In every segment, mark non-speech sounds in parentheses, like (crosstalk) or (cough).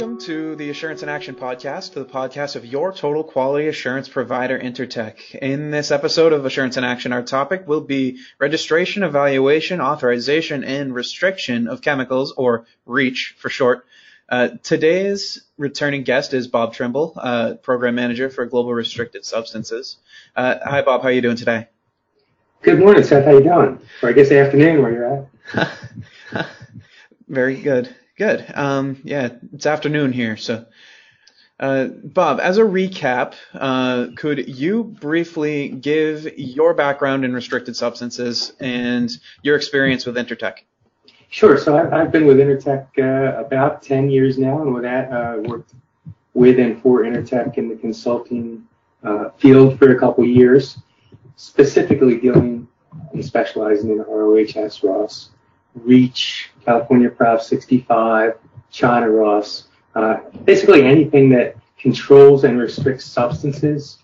Welcome to the Assurance in Action podcast, the podcast of your total quality assurance provider, Intertek. In this episode of Assurance in Action, our topic will be registration, evaluation, authorization, and restriction of chemicals, or REACH for short. Uh, today's returning guest is Bob Trimble, uh, Program Manager for Global Restricted Substances. Uh, hi, Bob. How are you doing today? Good morning, Seth. How are you doing? Or I guess afternoon where you're at. (laughs) Very good. Good. Um, yeah, it's afternoon here. So, uh, Bob, as a recap, uh, could you briefly give your background in restricted substances and your experience with Intertek? Sure. So I've, I've been with Intertek uh, about 10 years now, and with that, uh, worked with and for Intertek in the consulting uh, field for a couple years, specifically dealing and specializing in ROHS, ROS, REACH, California Prop 65, China RoHS, uh, basically anything that controls and restricts substances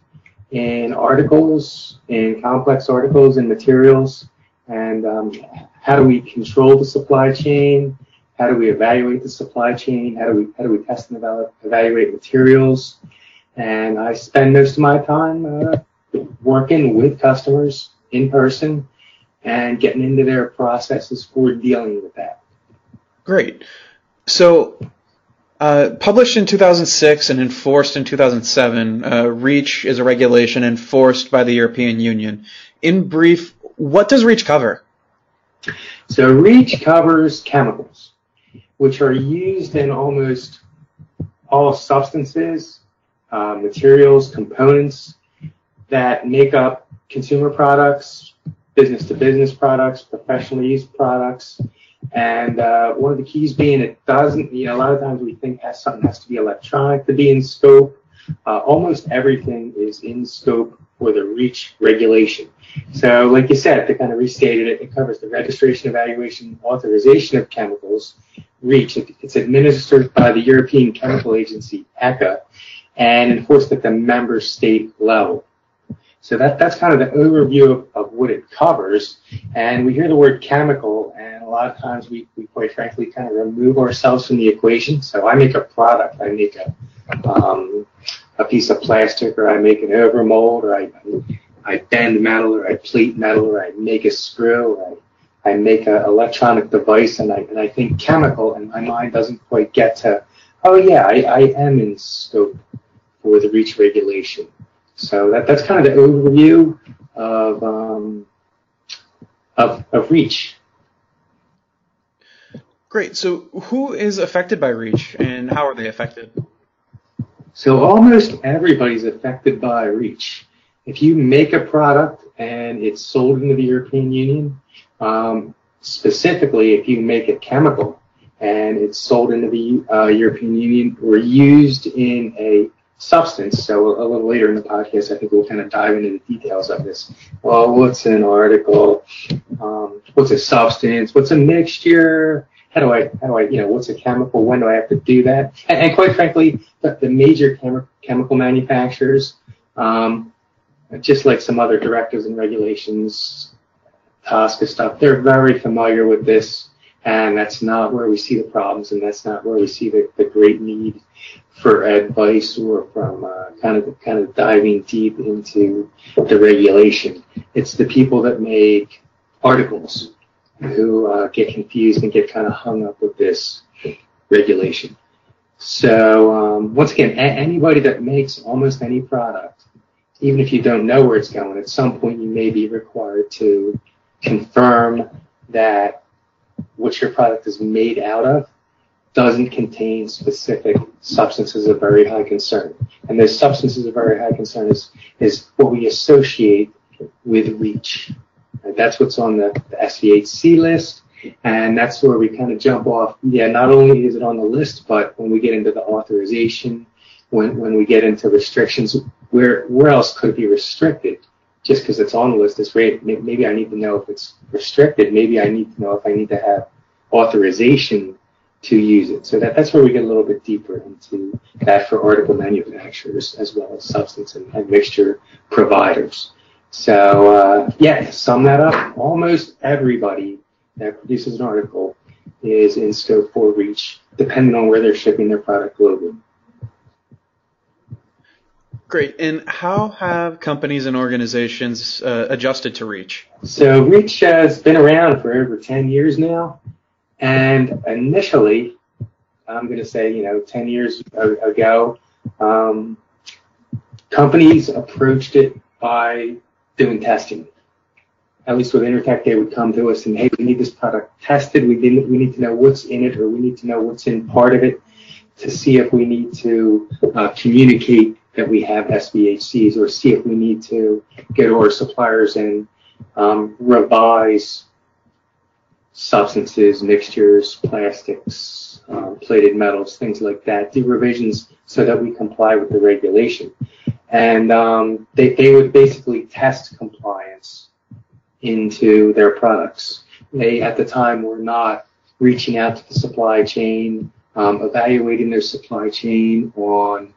in articles, in complex articles and materials, and um, how do we control the supply chain? How do we evaluate the supply chain? How do we how do we test and evaluate materials? And I spend most of my time uh, working with customers in person and getting into their processes for dealing with that. Great. So, uh, published in 2006 and enforced in 2007, uh, REACH is a regulation enforced by the European Union. In brief, what does REACH cover? So, REACH covers chemicals, which are used in almost all substances, uh, materials, components that make up consumer products, business to business products, professional use products. And uh, one of the keys being it doesn't, you know, a lot of times we think something has to be electronic to be in scope. Uh, almost everything is in scope for the REACH regulation. So, like you said, to kind of restate it, it covers the registration, evaluation, authorization of chemicals. REACH, it's administered by the European Chemical Agency, ECHA, and enforced at the member state level. So that, that's kind of the overview of, of what it covers. And we hear the word chemical, and a lot of times we, we quite frankly kind of remove ourselves from the equation. So I make a product, I make a, um, a piece of plastic, or I make an overmold, or I, I bend metal, or I plate metal, or I make a screw, or I, I make an electronic device, and I, and I think chemical, and my mind doesn't quite get to, oh yeah, I, I am in scope for the REACH regulation. So that, that's kind of the overview of, um, of, of REACH. Great. So who is affected by REACH and how are they affected? So almost everybody's affected by REACH. If you make a product and it's sold into the European Union, um, specifically if you make a chemical and it's sold into the uh, European Union or used in a substance. So a little later in the podcast, I think we'll kind of dive into the details of this. Well, what's an article? Um, what's a substance? What's a mixture? How do I, how do I, you know, what's a chemical? When do I have to do that? And, and quite frankly, the, the major chem- chemical manufacturers, um, just like some other directives and regulations, TSCA stuff, they're very familiar with this. And that's not where we see the problems, and that's not where we see the, the great need for advice or from uh, kind of kind of diving deep into the regulation. It's the people that make articles who uh, get confused and get kind of hung up with this regulation. So um, once again, a- anybody that makes almost any product, even if you don't know where it's going, at some point you may be required to confirm that what your product is made out of doesn't contain specific substances of very high concern. And those substances of very high concern is, is what we associate with REACH. And that's what's on the, the SVHC list. And that's where we kind of jump off. Yeah, not only is it on the list, but when we get into the authorization, when, when we get into restrictions, where, where else could it be restricted? Just because it's on the list is great. Maybe I need to know if it's restricted. Maybe I need to know if I need to have authorization to use it. So that, that's where we get a little bit deeper into that for article manufacturers as well as substance and, and mixture providers. So uh, yeah, sum that up, almost everybody that produces an article is in scope for REACH, depending on where they're shipping their product globally. Great. And how have companies and organizations uh, adjusted to REACH? So REACH has been around for over 10 years now. And initially, I'm going to say, you know, 10 years ago, um, companies approached it by doing testing. At least with Intertek, they would come to us and, hey, we need this product tested. We, didn't, we need to know what's in it or we need to know what's in part of it to see if we need to uh, communicate that we have SVHCs or see if we need to get our suppliers and um, revise substances, mixtures, plastics, um, plated metals, things like that, do revisions so that we comply with the regulation. And um, they, they would basically test compliance into their products. They, at the time, were not reaching out to the supply chain, um, evaluating their supply chain on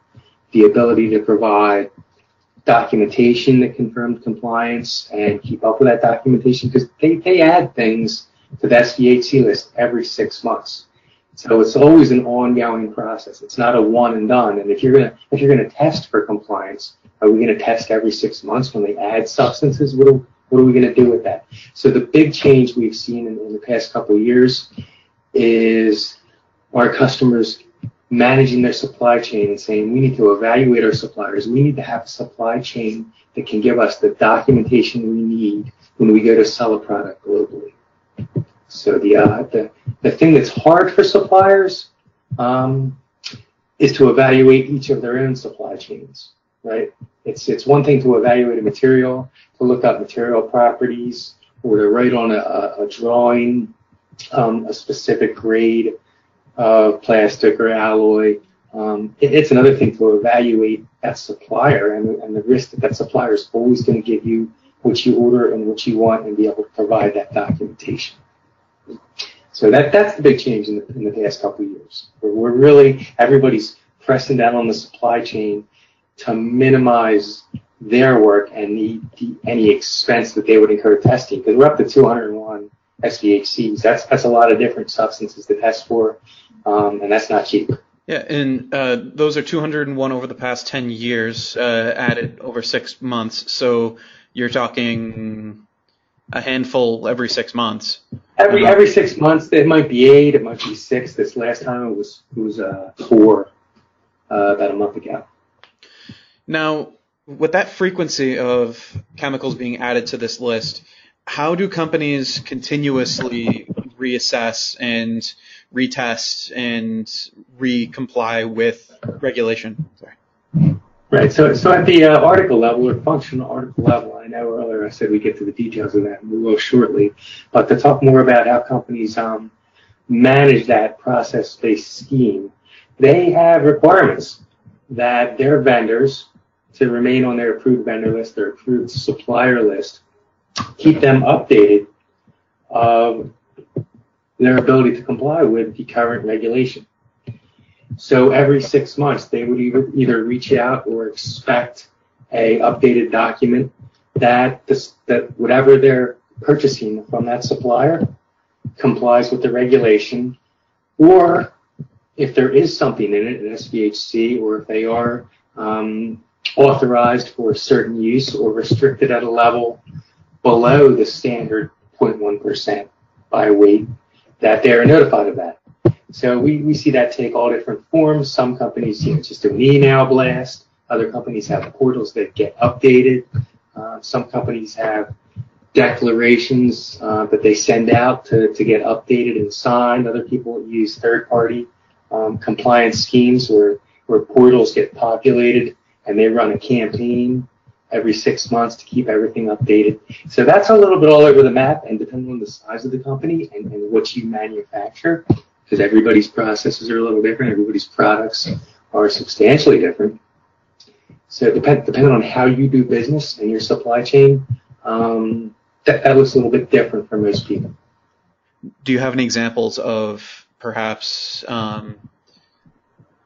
the ability to provide documentation that confirmed compliance and keep up with that documentation because they, they add things to the SVHC list every six months. So it's always an ongoing process. It's not a one and done. And if you're gonna if you're gonna test for compliance, are we gonna test every six months when they add substances? What are, what are we gonna do with that? So the big change we've seen in, in the past couple years is our customers managing their supply chain and saying we need to evaluate our suppliers. We need to have a supply chain that can give us the documentation we need when we go to sell a product globally. So the uh, the the thing that's hard for suppliers um, is to evaluate each of their own supply chains, right? It's it's one thing to evaluate a material, to look up material properties, or to write on a, a drawing um, a specific grade of plastic or alloy. Um, it, it's another thing to evaluate that supplier and, and the risk that that supplier is always going to give you what you order and what you want and be able to provide that documentation. So that that's the big change in the, in the past couple of years. Where we're really everybody's pressing down on the supply chain to minimize their work and the, the, any expense that they would incur testing because we're up to 201 SVHCs. That's that's a lot of different substances to test for, um, and that's not cheap. Yeah, and uh, those are 201 over the past 10 years, uh, added over six months. So you're talking a handful every six months. Every every six months, it might be eight, it might be six. This last time it was it was uh, four uh, about a month ago. Now, with that frequency of chemicals being added to this list, how do companies continuously reassess and retest and re-comply with regulation? Sorry. Right. So, so at the uh, article level or functional article level, I know earlier I said we get to the details of that and we will shortly, but to talk more about how companies um, manage that process-based scheme, they have requirements that their vendors to remain on their approved vendor list, their approved supplier list, keep them updated of their ability to comply with the current regulation. So every six months, they would either, either reach out or expect a updated document that this, that whatever they're purchasing from that supplier complies with the regulation, or if there is something in it, an SVHC, or if they are um, authorized for certain use or restricted at a level below the standard 0.1% by weight, that they're notified of that. So we, we see that take all different forms. Some companies, you know, just do an email blast. Other companies have portals that get updated. Uh, some companies have declarations uh, that they send out to, to get updated and signed. Other people use third-party um, compliance schemes where, where portals get populated and they run a campaign every six months to keep everything updated. So that's a little bit all over the map, and depending on the size of the company and, and what you manufacture, because everybody's processes are a little different, everybody's products are substantially different. So depend, depending on how you do business and your supply chain, um, that, that looks a little bit different for most people. Do you have any examples of perhaps um,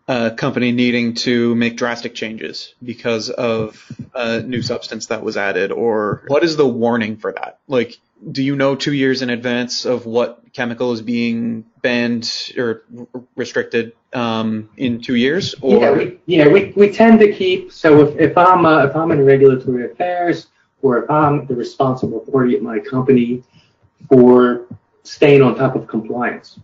a company needing to make drastic changes because of a new substance that was added or what is the warning for that like do you know two years in advance of what chemical is being banned or restricted um, in two years? Or? Yeah, we, yeah, we, we tend to keep. So if, if I'm uh, if I'm in regulatory affairs or if I'm the responsible party at my company for staying on top of compliance,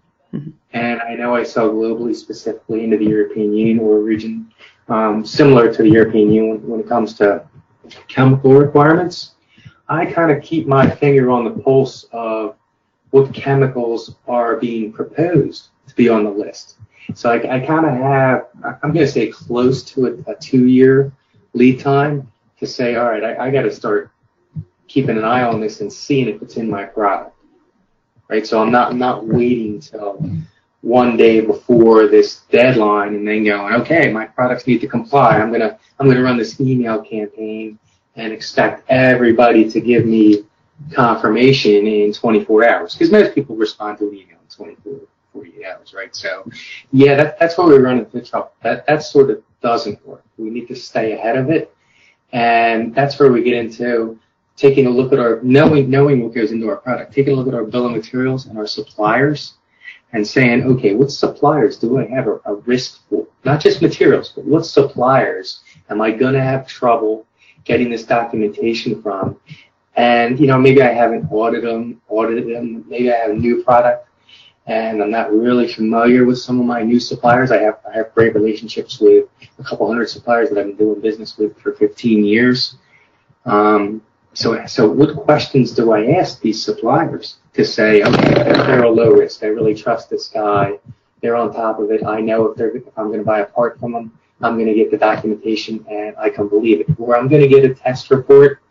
and I know I sell globally, specifically into the European Union or a region um, similar to the European Union when it comes to chemical requirements, I kind of keep my finger on the pulse of what chemicals are being proposed to be on the list. So I, I kind of have, I'm going to say close to a, a two year lead time to say, all right, I, I got to start keeping an eye on this and seeing if it's in my product. Right. So I'm not, I'm not waiting till one day before this deadline and then going, okay, my products need to comply. I'm to, I'm to run this email campaign and expect everybody to give me confirmation in 24 hours because most people respond to an email in 24 48 hours, right? So, yeah, that, that's where we run into trouble. That that sort of doesn't work. We need to stay ahead of it, and that's where we get into taking a look at our knowing knowing what goes into our product, taking a look at our bill of materials and our suppliers, and saying, okay, what suppliers do I have a, a risk for? Not just materials, but what suppliers am I going to have trouble getting this documentation from? And you know, maybe I haven't audited them, audited them. Maybe I have a new product and I'm not really familiar with some of my new suppliers. I have I have great relationships with a couple hundred suppliers that I've been doing business with for 15 years. Um, so so what questions do I ask these suppliers to say, okay, they're a low risk. I really trust this guy. They're on top of it. I know if they're if I'm going to buy a part from them, I'm going to get the documentation and I can believe it. Or I'm going to get a test report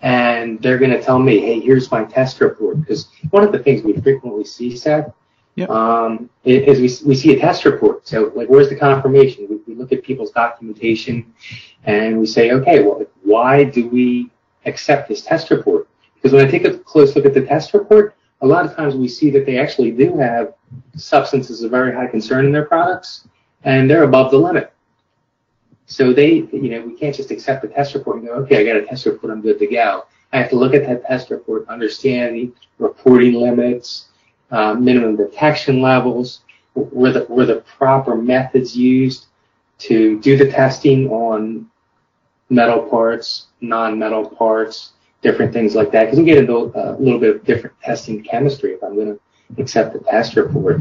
and they're going to tell me, hey, here's my test report. Because one of the things we frequently see, Seth, Yep. Um, is we, we see a test report. So, like, where's the confirmation? We, we look at people's documentation and we say, okay, well, why do we accept this test report? Because when I take a close look at the test report, a lot of times we see that they actually do have substances of very high concern in their products and they're above the limit. So they, you know, we can't just accept the test report and go, okay, I got a test report, I'm good to go. I have to look at that test report, understand the reporting limits, uh, minimum detection levels, were the, were the proper methods used to do the testing on metal parts, non-metal parts, different things like that. Because we get into a little bit of different testing chemistry if I'm going to accept the test report,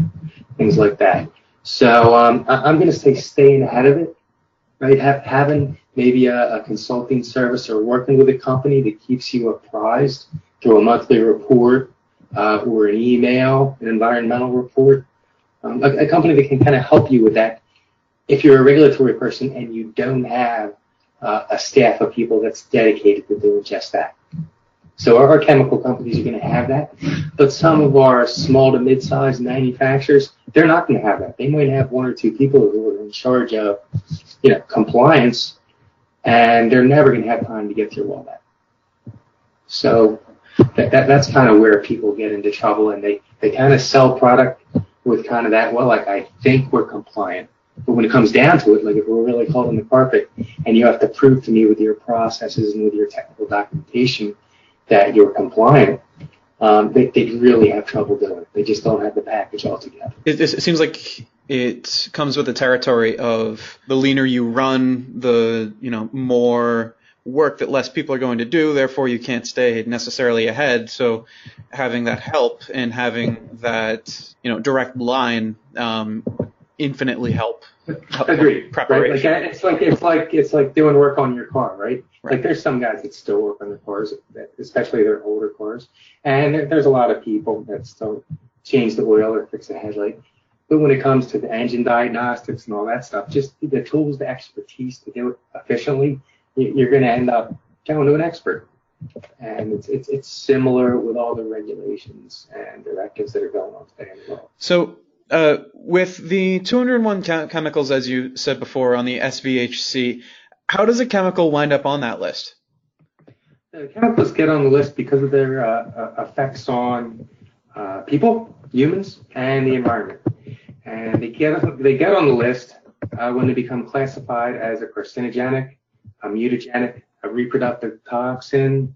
things like that. So um, I, am going to say staying ahead of it, right? Having maybe a, a consulting service or working with a company that keeps you apprised through a monthly report uh, or an email, an environmental report, um, a, a, company that can kind of help you with that. If you're a regulatory person and you don't have uh, a staff of people that's dedicated to doing just that. So our, chemical companies are going to have that, but some of our small to mid-sized manufacturers, they're not going to have that. They might have one or two people who are in charge of, you know, compliance, and they're never going to have time to get through all that. So that, that that's kind of where people get into trouble and they, they kind of sell product with kind of that, well, like, I think we're compliant. But when it comes down to it, like if we're really holding the carpet and you have to prove to me with your processes and with your technical documentation that you're compliant, um, they, they really have trouble doing it. They just don't have the package altogether. It, it seems like it comes with the territory of the leaner you run, the you know more work that less people are going to do, therefore you can't stay necessarily ahead. So having that help and having that, you know, direct line, um, infinitely help. help Agreed. Preparation. Right? Like it's like it's like it's like doing work on your car, right? right? Like there's some guys that still work on their cars, especially their older cars, and there's a lot of people that still change the oil or fix a headlight. But when it comes to the engine diagnostics and all that stuff, just the tools, the expertise to do it efficiently you're going to end up going to an expert. And it's, it's, it's similar with all the regulations and directives that are going on today as well. So, uh, with the 201 chemicals, as you said before, on the SVHC, how does a chemical wind up on that list? The chemicals get on the list because of their uh, uh effects on uh, people, humans, and the environment. And they get they get on the list uh, when they become classified as a carcinogenic, a mutagenic, a reproductive toxin,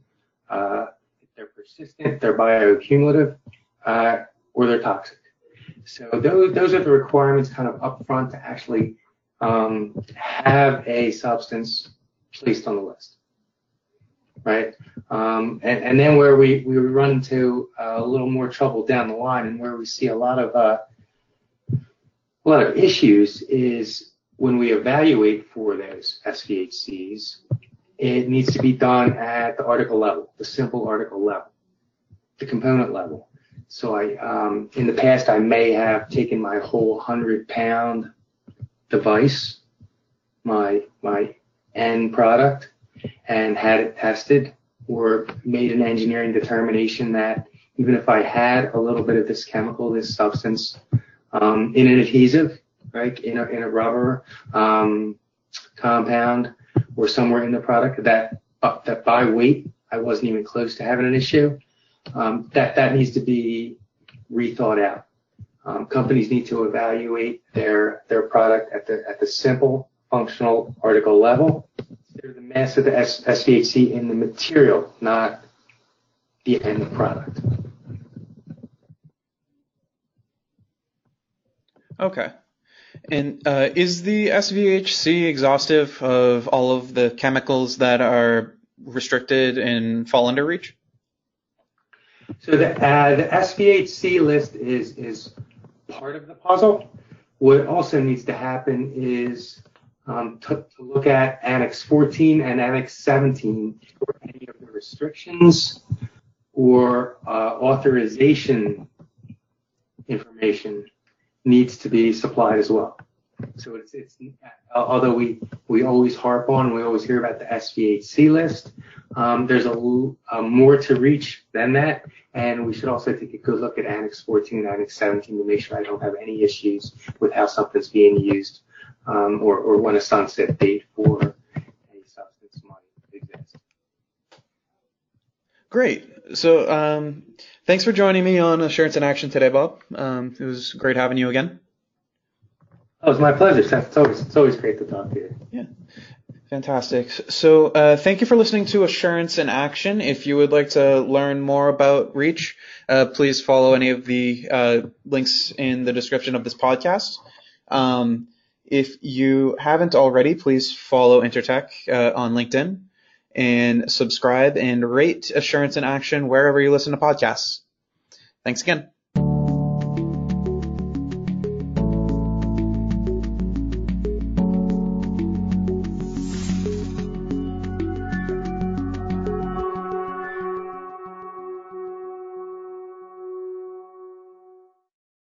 uh, they're persistent, they're bioaccumulative, uh, or they're toxic. So those, those are the requirements kind of upfront to actually um, have a substance placed on the list, right? Um, and, and, then where we, we run into a little more trouble down the line and where we see a lot of uh, a lot of issues is when we evaluate for those SVHCs, it needs to be done at the article level, the simple article level, the component level. So I, um, in the past, I may have taken my whole 100 pound device, my my end product, and had it tested or made an engineering determination that even if I had a little bit of this chemical, this substance, um, in an adhesive, right, in a, in a rubber um, compound or somewhere in the product, that uh, that by weight I wasn't even close to having an issue. Um, that that needs to be rethought out. Um, companies need to evaluate their their product at the at the simple functional article level. They're the mass of the SVHC in the material, not the end product. Okay. And uh, is the SVHC exhaustive of all of the chemicals that are restricted and fall under REACH? So the, uh, the SVHC list is is part of the puzzle. What also needs to happen is um, to, to, look at Annex 14 and Annex 17 for any of the restrictions or uh, authorization information needs to be supplied as well. So it's, it's although we, we always harp on, we always hear about the SVHC list, um, there's a, a, more to reach than that, and we should also take a good look at Annex 14 and Annex 17 to make sure I don't have any issues with how something's being used um, or, or when a sunset date for a substance might exist. Great. So um, thanks for joining me on Assurance in Action today, Bob. Um, it was great having you again. Oh, it was my pleasure, Seth. It's always, it's always great to talk to you. Fantastic. So, uh, thank you for listening to Assurance in Action. If you would like to learn more about Reach, uh, please follow any of the uh, links in the description of this podcast. Um, if you haven't already, please follow Intertek uh, on LinkedIn and subscribe and rate Assurance in Action wherever you listen to podcasts. Thanks again.